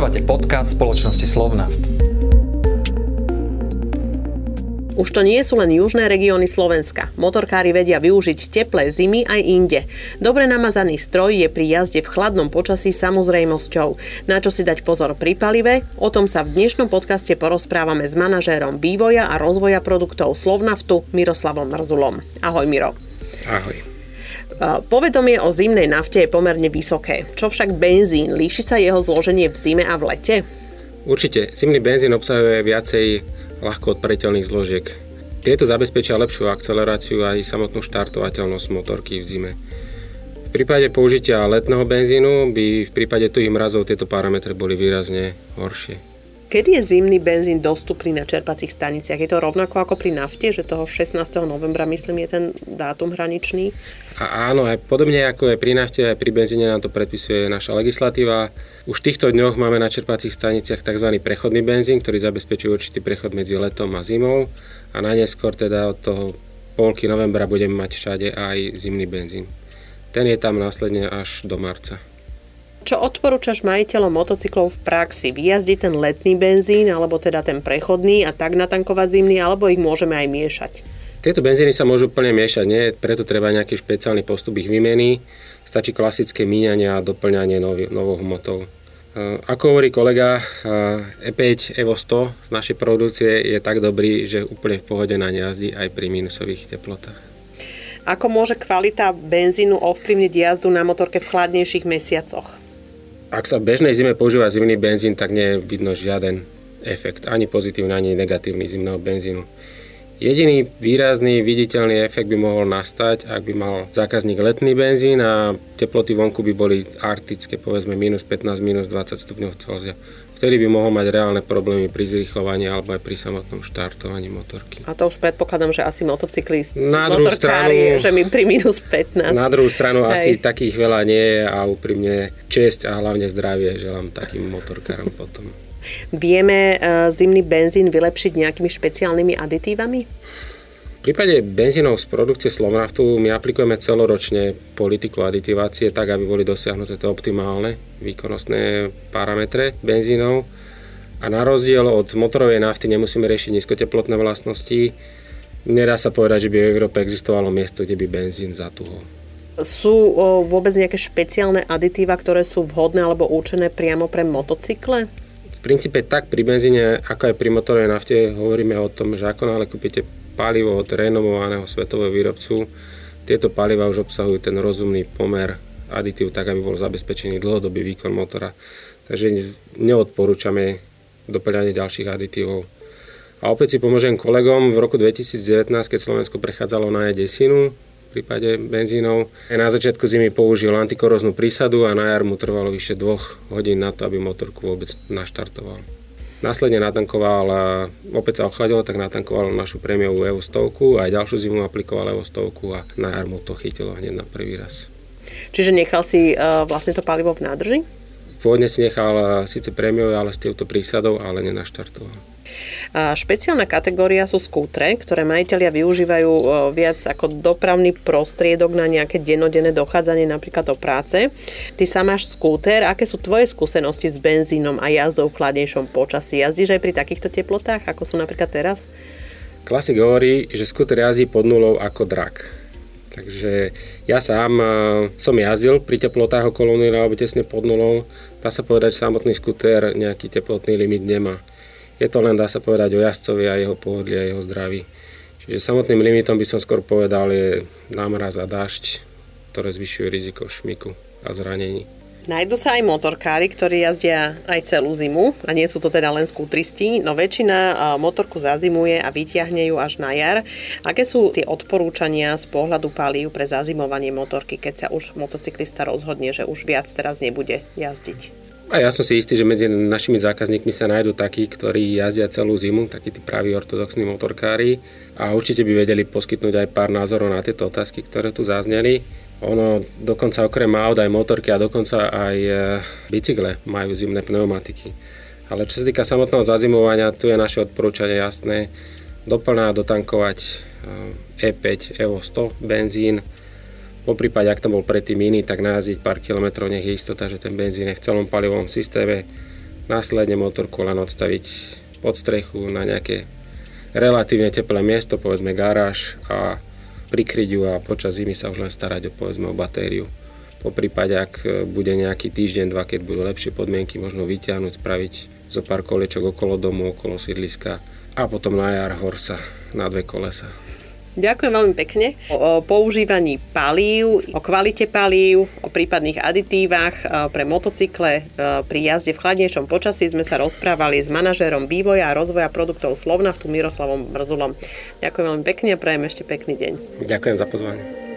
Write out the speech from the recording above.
Počúvate podcast spoločnosti Slovnaft. Už to nie sú len južné regióny Slovenska. Motorkári vedia využiť teplé zimy aj inde. Dobre namazaný stroj je pri jazde v chladnom počasí samozrejmosťou. Na čo si dať pozor pri palive? O tom sa v dnešnom podcaste porozprávame s manažérom vývoja a rozvoja produktov Slovnaftu Miroslavom Mrzulom. Ahoj Miro. Ahoj. Povedomie o zimnej nafte je pomerne vysoké. Čo však benzín? Líši sa jeho zloženie v zime a v lete? Určite. Zimný benzín obsahuje viacej ľahko odpariteľných zložiek. Tieto zabezpečia lepšiu akceleráciu aj samotnú štartovateľnosť motorky v zime. V prípade použitia letného benzínu by v prípade tuhých mrazov tieto parametre boli výrazne horšie. Kedy je zimný benzín dostupný na čerpacích staniciach? Je to rovnako ako pri nafte, že toho 16. novembra, myslím, je ten dátum hraničný? A áno, aj podobne ako je pri nafte, aj pri benzíne nám to predpisuje naša legislatíva. Už v týchto dňoch máme na čerpacích staniciach tzv. prechodný benzín, ktorý zabezpečuje určitý prechod medzi letom a zimou a najneskôr teda od toho polky novembra budeme mať všade aj zimný benzín. Ten je tam následne až do marca. Čo odporúčaš majiteľom motocyklov v praxi? Vyjazdiť ten letný benzín, alebo teda ten prechodný a tak natankovať zimný, alebo ich môžeme aj miešať? Tieto benzíny sa môžu úplne miešať, nie? preto treba nejaký špeciálny postup ich výmeny. Stačí klasické míňanie a doplňanie nových hmotov. Ako hovorí kolega, E5 Evo 100 z našej produkcie je tak dobrý, že úplne v pohode na jazdí aj pri minusových teplotách. Ako môže kvalita benzínu ovplyvniť jazdu na motorke v chladnejších mesiacoch? Ak sa v bežnej zime používa zimný benzín, tak nie je vidno žiaden efekt, ani pozitívny, ani negatívny zimného benzínu. Jediný výrazný viditeľný efekt by mohol nastať, ak by mal zákazník letný benzín a teploty vonku by boli arktické, povedzme minus 15, minus 20 stupňov Celzia vtedy by mohol mať reálne problémy pri zrýchlovaní alebo aj pri samotnom štartovaní motorky. A to už predpokladám, že asi motocyklisti, na motorkári, stranu, že mi pri minus 15. Na druhú stranu Hej. asi takých veľa nie je a úprimne česť a hlavne zdravie želám takým motorkárom potom. Vieme uh, zimný benzín vylepšiť nejakými špeciálnymi aditívami? V prípade benzínov z produkcie Slovnaftu my aplikujeme celoročne politiku aditivácie tak, aby boli dosiahnuté tie optimálne výkonnostné parametre benzínov. A na rozdiel od motorovej nafty nemusíme riešiť nízkoteplotné vlastnosti. Nedá sa povedať, že by v Európe existovalo miesto, kde by benzín zatuhol. Sú o, vôbec nejaké špeciálne aditíva, ktoré sú vhodné alebo určené priamo pre motocykle? V princípe tak pri benzíne, ako aj pri motorovej nafte hovoríme o tom, že ako náhle kúpite palivo od renomovaného svetového výrobcu. Tieto paliva už obsahujú ten rozumný pomer aditív tak, aby bol zabezpečený dlhodobý výkon motora. Takže neodporúčame doplňanie ďalších aditívov. A opäť si pomôžem kolegom. V roku 2019, keď Slovensko prechádzalo na E10, v prípade benzínov. Na začiatku zimy použil antikoroznú prísadu a na jar mu trvalo vyše dvoch hodín na to, aby motorku vôbec naštartoval. Následne natankoval, opäť sa ochladilo, tak natankoval našu prémiovú Evo 100 a aj ďalšiu zimu aplikoval Evo 100 a na jar mu to chytilo hneď na prvý raz. Čiže nechal si uh, vlastne to palivo v nádrži? Pôvodne si nechal uh, síce prémiové, ale s týmto prísadou, ale nenaštartoval. Špeciálna kategória sú skútre, ktoré majiteľia využívajú viac ako dopravný prostriedok na nejaké denodenné dochádzanie napríklad do práce. Ty sa máš skúter, aké sú tvoje skúsenosti s benzínom a jazdou v chladnejšom počasí? Jazdíš aj pri takýchto teplotách, ako sú napríklad teraz? Klasik hovorí, že skúter jazdí pod nulou ako drak. Takže ja sám som jazdil pri teplotách okolo nuly alebo tesne pod nulou. Dá sa povedať, že samotný skúter nejaký teplotný limit nemá. Je to len, dá sa povedať, o jazdcovi a jeho pohodlí a jeho zdraví. Čiže samotným limitom by som skôr povedal je námraz a dážď, ktoré zvyšujú riziko šmiku a zranení. Najdu sa aj motorkári, ktorí jazdia aj celú zimu a nie sú to teda len skútristi, no väčšina motorku zazimuje a vyťahne ju až na jar. Aké sú tie odporúčania z pohľadu palív pre zazimovanie motorky, keď sa už motocyklista rozhodne, že už viac teraz nebude jazdiť? A ja som si istý, že medzi našimi zákazníkmi sa nájdú takí, ktorí jazdia celú zimu, takí tí praví ortodoxní motorkári a určite by vedeli poskytnúť aj pár názorov na tieto otázky, ktoré tu zazneli. Ono dokonca okrem aut aj motorky a dokonca aj e, bicykle majú zimné pneumatiky. Ale čo sa týka samotného zazimovania, tu je naše odporúčanie jasné. Doplná dotankovať E5 Evo 100 benzín, po prípade, ak to bol predtým iný, tak najazdiť pár kilometrov, nech je istota, že ten benzín je v celom palivovom systéme. následne motorku len odstaviť pod strechu na nejaké relatívne teplé miesto, povedzme garáž a prikryť ju a počas zimy sa už len starať o, povedzme, o batériu. Po prípade, ak bude nejaký týždeň, dva, keď budú lepšie podmienky, možno vyťahnuť, spraviť zo pár koliečok okolo domu, okolo sídliska a potom na jar horsa na dve kolesa. Ďakujem veľmi pekne. O používaní palív, o kvalite palív, o prípadných aditívach pre motocykle pri jazde v chladnejšom počasí sme sa rozprávali s manažérom vývoja a rozvoja produktov Slovnaftu Miroslavom Mrzulom. Ďakujem veľmi pekne a prajem ešte pekný deň. Ďakujem za pozvanie.